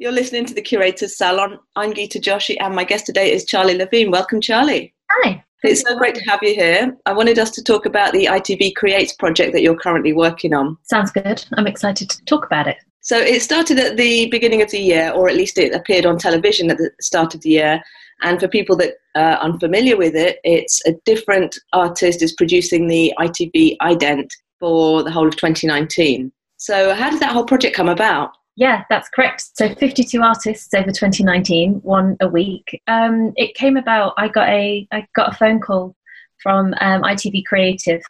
You're listening to the Curator's Salon. I'm Gita Joshi, and my guest today is Charlie Levine. Welcome, Charlie. Hi. It's so great to have you here. I wanted us to talk about the ITV Creates project that you're currently working on. Sounds good. I'm excited to talk about it. So, it started at the beginning of the year, or at least it appeared on television at the start of the year. And for people that are unfamiliar with it, it's a different artist is producing the ITV ident for the whole of 2019. So, how did that whole project come about? Yeah, that's correct. So 52 artists over 2019, one a week. Um, it came about. I got a I got a phone call from um, ITV Creative.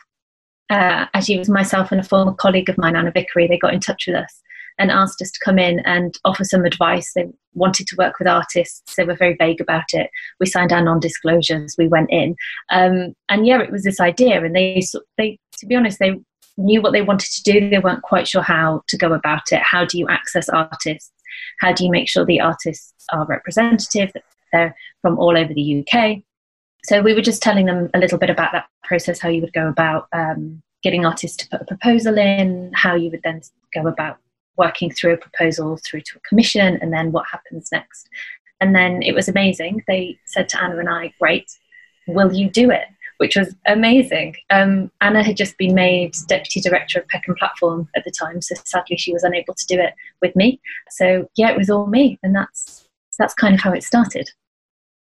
Uh, actually, it was myself and a former colleague of mine, Anna Vickery. They got in touch with us and asked us to come in and offer some advice. They wanted to work with artists. They were very vague about it. We signed our non-disclosures. We went in, um, and yeah, it was this idea. And they, they, to be honest, they knew what they wanted to do. They weren't quite sure how to go about it. How do you access artists? How do you make sure the artists are representative? They're from all over the UK. So we were just telling them a little bit about that process, how you would go about um, getting artists to put a proposal in, how you would then go about working through a proposal through to a commission, and then what happens next. And then it was amazing. They said to Anna and I, Great, will you do it? Which was amazing. Um, Anna had just been made deputy director of Peckham Platform at the time, so sadly she was unable to do it with me. So yeah, it was all me, and that's that's kind of how it started.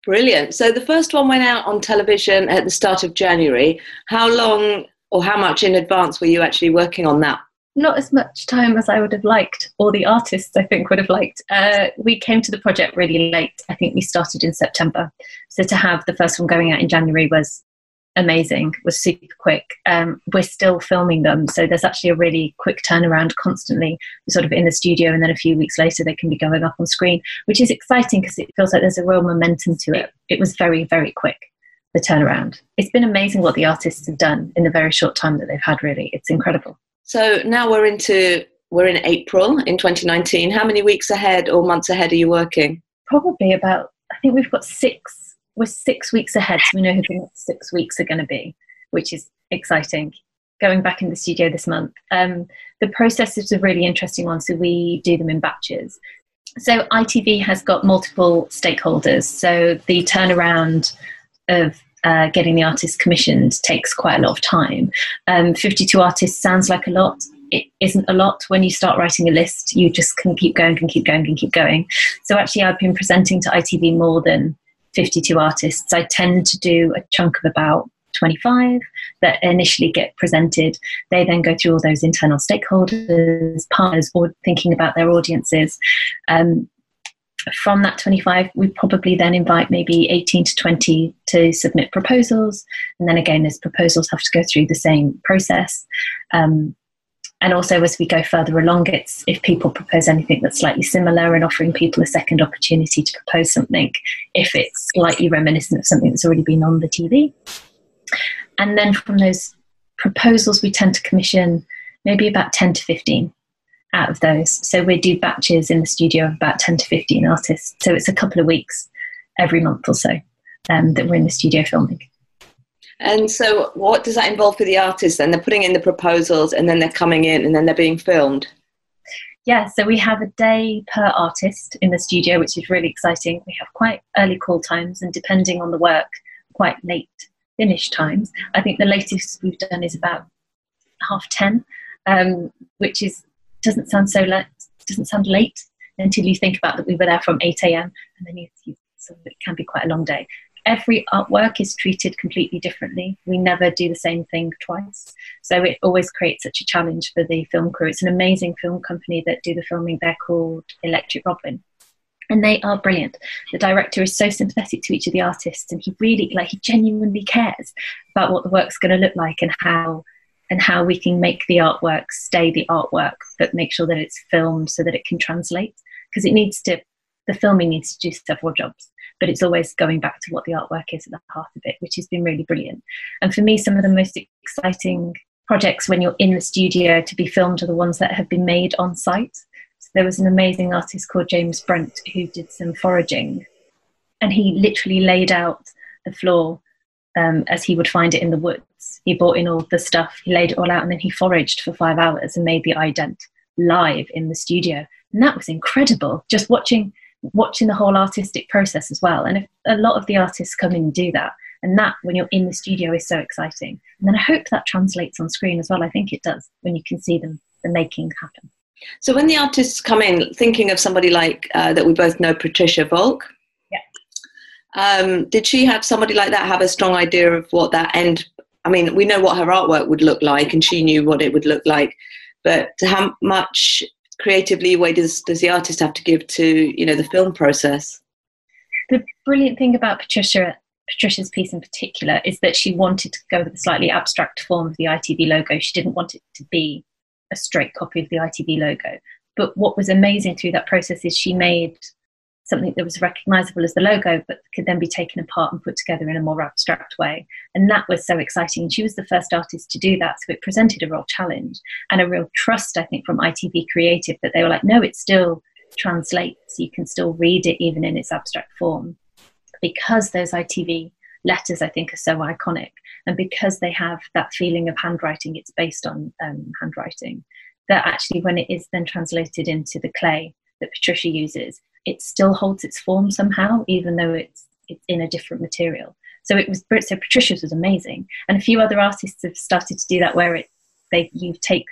Brilliant. So the first one went out on television at the start of January. How long or how much in advance were you actually working on that? Not as much time as I would have liked, or the artists I think would have liked. Uh, we came to the project really late. I think we started in September. So to have the first one going out in January was amazing, was super quick. Um, we're still filming them, so there's actually a really quick turnaround constantly, sort of in the studio, and then a few weeks later they can be going up on screen, which is exciting because it feels like there's a real momentum to it. It was very, very quick, the turnaround. It's been amazing what the artists have done in the very short time that they've had, really. It's incredible. So now we're into we're in April in 2019. How many weeks ahead or months ahead are you working? Probably about I think we've got six we're six weeks ahead, so we know who the next six weeks are going to be, which is exciting. Going back in the studio this month. Um, the process is a really interesting one, so we do them in batches. So ITV has got multiple stakeholders, so the turnaround of uh, getting the artists commissioned takes quite a lot of time. Um, 52 artists sounds like a lot. It isn't a lot when you start writing a list. You just can keep going, can keep going, can keep going. So actually, I've been presenting to ITV more than 52 artists, I tend to do a chunk of about 25 that initially get presented. They then go through all those internal stakeholders, partners, or thinking about their audiences. Um, from that 25, we probably then invite maybe 18 to 20 to submit proposals. And then again, those proposals have to go through the same process. Um, and also as we go further along it's if people propose anything that's slightly similar and offering people a second opportunity to propose something if it's slightly reminiscent of something that's already been on the tv and then from those proposals we tend to commission maybe about 10 to 15 out of those. So we do batches in the studio of about 10 to 15 artists. So it's a couple of weeks every month or so um, that we're in the studio filming and so, what does that involve for the artists? Then they're putting in the proposals, and then they're coming in, and then they're being filmed. Yeah, so we have a day per artist in the studio, which is really exciting. We have quite early call times, and depending on the work, quite late finish times. I think the latest we've done is about half ten, um, which is doesn't sound so late. Doesn't sound late until you think about that we were there from eight a.m. and then you, you so it can be quite a long day every artwork is treated completely differently. We never do the same thing twice. So it always creates such a challenge for the film crew. It's an amazing film company that do the filming. They're called Electric Robin. And they are brilliant. The director is so sympathetic to each of the artists and he really like he genuinely cares about what the work's gonna look like and how and how we can make the artwork stay the artwork, but make sure that it's filmed so that it can translate. Because it needs to the filming needs to do several jobs but it's always going back to what the artwork is at the heart of it, which has been really brilliant. And for me, some of the most exciting projects when you're in the studio to be filmed are the ones that have been made on site. So there was an amazing artist called James Brunt who did some foraging, and he literally laid out the floor um, as he would find it in the woods. He brought in all the stuff, he laid it all out, and then he foraged for five hours and made the ident live in the studio And that was incredible. Just watching watching the whole artistic process as well. And if a lot of the artists come in and do that, and that when you're in the studio is so exciting. And then I hope that translates on screen as well. I think it does when you can see them the making happen. So when the artists come in, thinking of somebody like uh, that we both know, Patricia Volk. Yeah. Um, did she have somebody like that have a strong idea of what that end? I mean, we know what her artwork would look like, and she knew what it would look like. But how much creative leeway does does the artist have to give to you know the film process? The brilliant thing about Patricia Patricia's piece in particular is that she wanted to go with a slightly abstract form of the ITV logo. She didn't want it to be a straight copy of the ITV logo. But what was amazing through that process is she made something that was recognizable as the logo, but could then be taken apart and put together in a more abstract way. And that was so exciting. And she was the first artist to do that. So it presented a real challenge and a real trust, I think, from ITV Creative that they were like, no, it still translates. You can still read it even in its abstract form. Because those ITV letters, I think, are so iconic. And because they have that feeling of handwriting, it's based on um, handwriting, that actually, when it is then translated into the clay that Patricia uses, it still holds its form somehow, even though it's it's in a different material. So it was so Patricia's was amazing, and a few other artists have started to do that where it they you take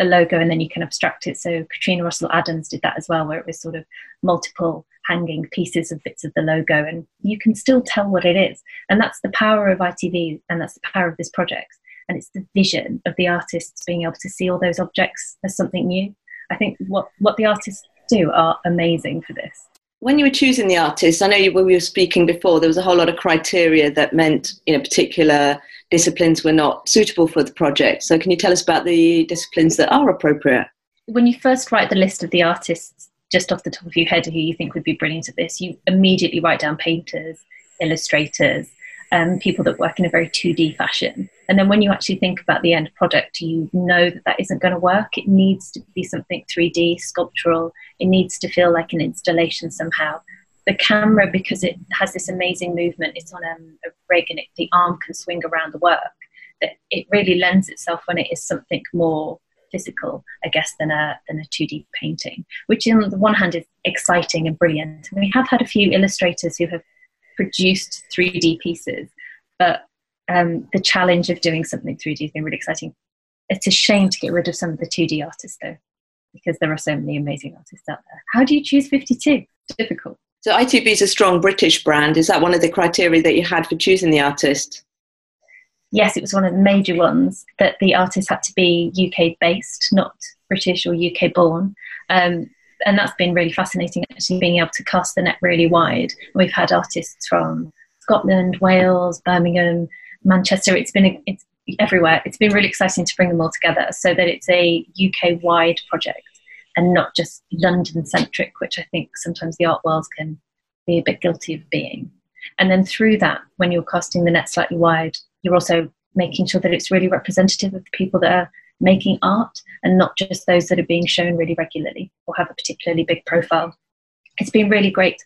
a logo and then you can abstract it. So Katrina Russell Adams did that as well, where it was sort of multiple hanging pieces of bits of the logo, and you can still tell what it is. And that's the power of ITV, and that's the power of this project. And it's the vision of the artists being able to see all those objects as something new. I think what what the artists do are amazing for this. When you were choosing the artists, I know you, when we were speaking before, there was a whole lot of criteria that meant you know particular disciplines were not suitable for the project. So, can you tell us about the disciplines that are appropriate? When you first write the list of the artists, just off the top of your head, who you think would be brilliant at this, you immediately write down painters, illustrators, um, people that work in a very 2D fashion. And then when you actually think about the end product, you know that that isn't going to work. It needs to be something 3D, sculptural. It needs to feel like an installation somehow. The camera, because it has this amazing movement, it's on um, a rig and it, the arm can swing around the work, that it really lends itself when it is something more physical, I guess, than a, than a 2D painting, which on the one hand is exciting and brilliant. We have had a few illustrators who have produced 3D pieces, but um, the challenge of doing something 3D has been really exciting. It's a shame to get rid of some of the 2D artists though, because there are so many amazing artists out there. How do you choose 52? Difficult. So ITV is a strong British brand. Is that one of the criteria that you had for choosing the artist? Yes, it was one of the major ones that the artist had to be UK based, not British or UK born. Um, and that's been really fascinating actually being able to cast the net really wide. We've had artists from scotland wales birmingham manchester. It's been a, it's everywhere. It's been really exciting to bring them all together so that it's a uk wide project and not just london centric which i think sometimes the art world can be a bit guilty of being. And then through that when you're casting the net slightly wide you're also making sure that it's really representative of the people that are making art and not just those that are being shown really regularly or have a particularly big profile. It's been really great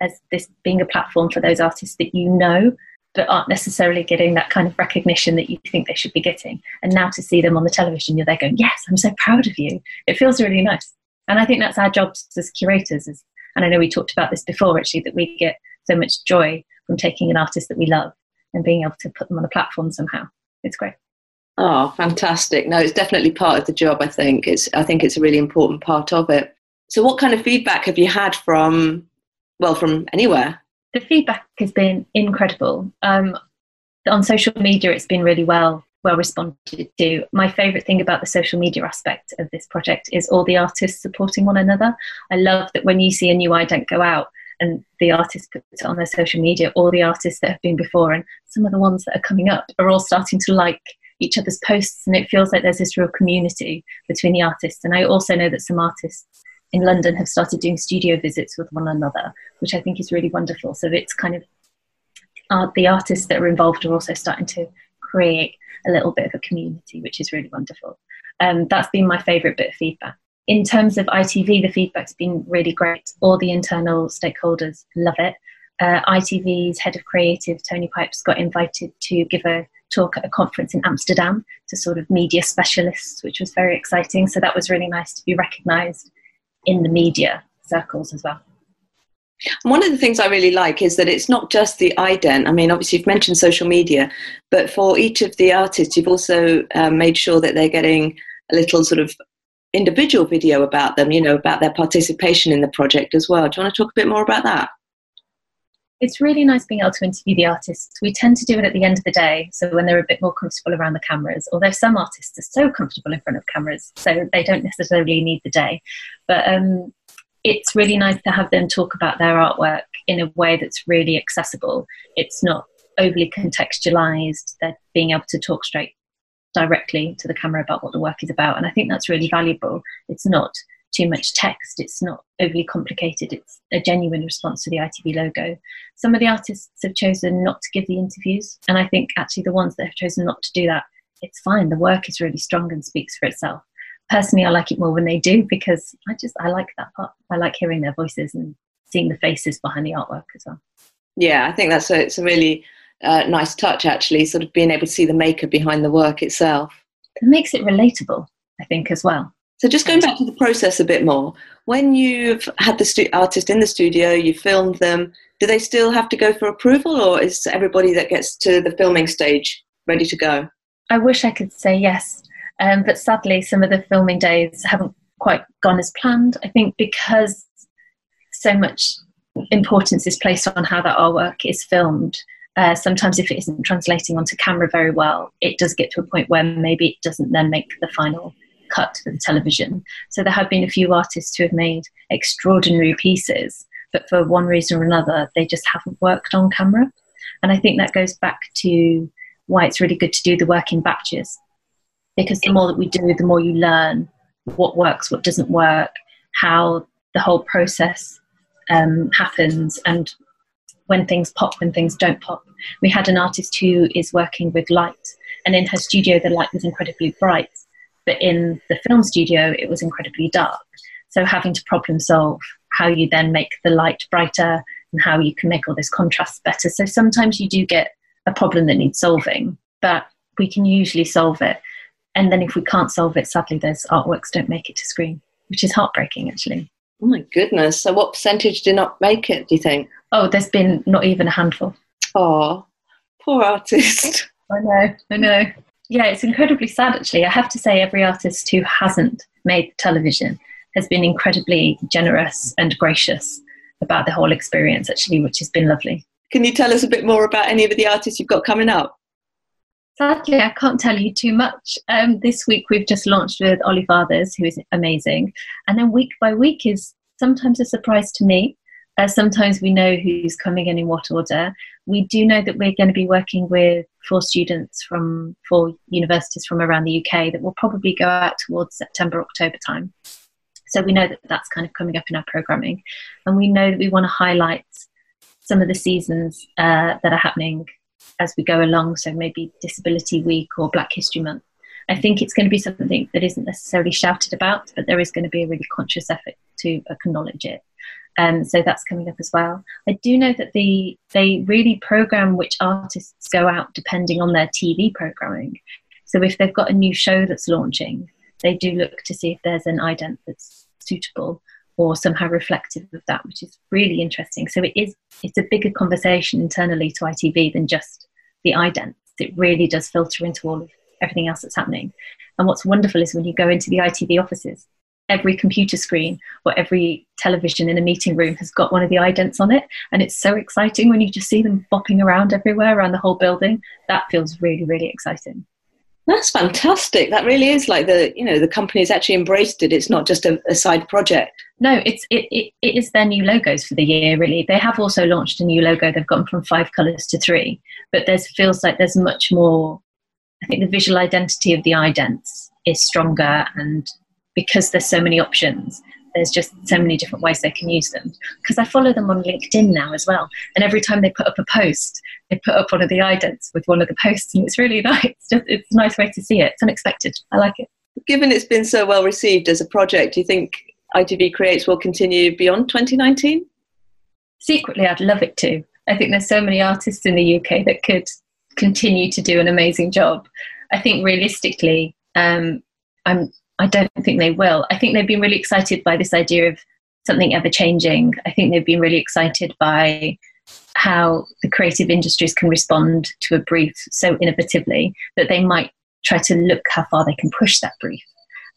as this being a platform for those artists that you know but aren't necessarily getting that kind of recognition that you think they should be getting. And now to see them on the television, you're there going, Yes, I'm so proud of you. It feels really nice. And I think that's our jobs as curators. Is, and I know we talked about this before actually, that we get so much joy from taking an artist that we love and being able to put them on a platform somehow. It's great. Oh, fantastic! No, it's definitely part of the job. I think it's. I think it's a really important part of it. So, what kind of feedback have you had from, well, from anywhere? The feedback has been incredible. Um, on social media, it's been really well well responded to. My favourite thing about the social media aspect of this project is all the artists supporting one another. I love that when you see a new ident go out and the artists put it on their social media, all the artists that have been before and some of the ones that are coming up are all starting to like each other's posts, and it feels like there's this real community between the artists. And I also know that some artists in London have started doing studio visits with one another, which I think is really wonderful. So it's kind of uh, the artists that are involved are also starting to create a little bit of a community, which is really wonderful. Um, that's been my favourite bit of feedback. In terms of ITV, the feedback's been really great. All the internal stakeholders love it. Uh, ITV's head of creative, Tony Pipes, got invited to give a talk at a conference in Amsterdam to sort of media specialists, which was very exciting. So that was really nice to be recognised in the media circles as well. One of the things I really like is that it's not just the ident. I mean, obviously, you've mentioned social media, but for each of the artists, you've also um, made sure that they're getting a little sort of individual video about them, you know, about their participation in the project as well. Do you want to talk a bit more about that? It's really nice being able to interview the artists. We tend to do it at the end of the day, so when they're a bit more comfortable around the cameras, although some artists are so comfortable in front of cameras, so they don't necessarily need the day. But um, it's really nice to have them talk about their artwork in a way that's really accessible. It's not overly contextualized. They're being able to talk straight directly to the camera about what the work is about. And I think that's really valuable. It's not too much text, it's not overly complicated, it's a genuine response to the ITV logo. Some of the artists have chosen not to give the interviews, and I think actually the ones that have chosen not to do that, it's fine. The work is really strong and speaks for itself personally, I like it more when they do because I just I like that part. I like hearing their voices and seeing the faces behind the artwork as well. Yeah, I think that's a, it's a really uh, nice touch actually, sort of being able to see the maker behind the work itself. It makes it relatable, I think, as well. So just going back to the process a bit more, when you've had the stu- artist in the studio, you filmed them, do they still have to go for approval, or is everybody that gets to the filming stage ready to go? I wish I could say yes. Um, but sadly, some of the filming days haven't quite gone as planned. I think because so much importance is placed on how that artwork is filmed. Uh, sometimes, if it isn't translating onto camera very well, it does get to a point where maybe it doesn't then make the final cut for the television. So, there have been a few artists who have made extraordinary pieces, but for one reason or another, they just haven't worked on camera. And I think that goes back to why it's really good to do the work in batches because the more that we do, the more you learn what works, what doesn't work, how the whole process um, happens, and when things pop, when things don't pop. We had an artist who is working with light, and in her studio, the light was incredibly bright, but in the film studio, it was incredibly dark. So, having to problem solve how you then make the light brighter and how you can make all this contrast better. So, sometimes you do get a problem that needs solving, but we can usually solve it and then if we can't solve it, sadly, those artworks don't make it to screen, which is heartbreaking, actually. Oh my goodness! So, what percentage did not make it? Do you think? Oh, there's been not even a handful. Oh, poor artist. I know, I know. Yeah, it's incredibly sad, actually. I have to say, every artist who hasn't made television has been incredibly generous and gracious about the whole experience, actually, which has been lovely. Can you tell us a bit more about any of the artists you've got coming up? Sadly, I can't tell you too much. Um, this week we've just launched with Ollie Fathers, who is amazing. And then week by week is sometimes a surprise to me. Uh, sometimes we know who's coming in in what order. We do know that we're going to be working with four students from four universities from around the UK that will probably go out towards September, October time. So we know that that's kind of coming up in our programming. And we know that we want to highlight some of the seasons uh, that are happening as we go along. So maybe Disability Week or Black History Month. I think it's going to be something that isn't necessarily shouted about, but there is going to be a really conscious effort to acknowledge it. Um, so that's coming up as well. I do know that the they really program which artists go out depending on their TV programming. So if they've got a new show that's launching, they do look to see if there's an ident that's suitable or somehow reflective of that, which is really interesting. So it is it's a bigger conversation internally to ITV than just the idents. It really does filter into all of everything else that's happening. And what's wonderful is when you go into the ITV offices, every computer screen or every television in a meeting room has got one of the idents on it. And it's so exciting when you just see them bopping around everywhere around the whole building. That feels really, really exciting. That's fantastic. That really is like the you know the company has actually embraced it. It's not just a, a side project. No, it's it, it, it is their new logos for the year. Really, they have also launched a new logo. They've gone from five colours to three, but there's feels like there's much more. I think the visual identity of the idents is stronger, and because there's so many options, there's just so many different ways they can use them. Because I follow them on LinkedIn now as well, and every time they put up a post, they put up one of the idents with one of the posts, and it's really nice. It's, just, it's a nice way to see it. It's unexpected. I like it. Given it's been so well received as a project, do you think ITV Creates will continue beyond 2019? Secretly, I'd love it to. I think there's so many artists in the UK that could continue to do an amazing job. I think realistically, um, I'm I don't think they will. I think they've been really excited by this idea of something ever changing. I think they've been really excited by how the creative industries can respond to a brief so innovatively that they might try to look how far they can push that brief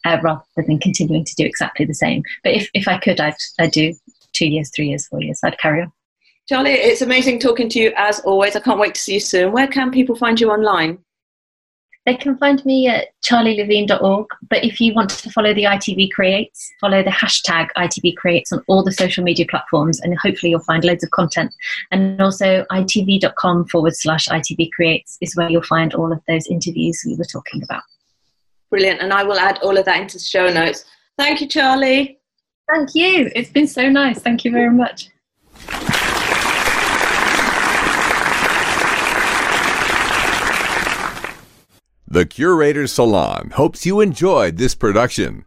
uh, rather than continuing to do exactly the same. But if, if I could, I'd, I'd do two years, three years, four years. I'd carry on. Charlie, it's amazing talking to you as always. I can't wait to see you soon. Where can people find you online? They can find me at charlielevine.org. But if you want to follow the ITV Creates, follow the hashtag ITV Creates on all the social media platforms, and hopefully you'll find loads of content. And also, itv.com forward slash ITV Creates is where you'll find all of those interviews we were talking about. Brilliant. And I will add all of that into the show notes. Thank you, Charlie. Thank you. It's been so nice. Thank you very much. The Curator's Salon hopes you enjoyed this production.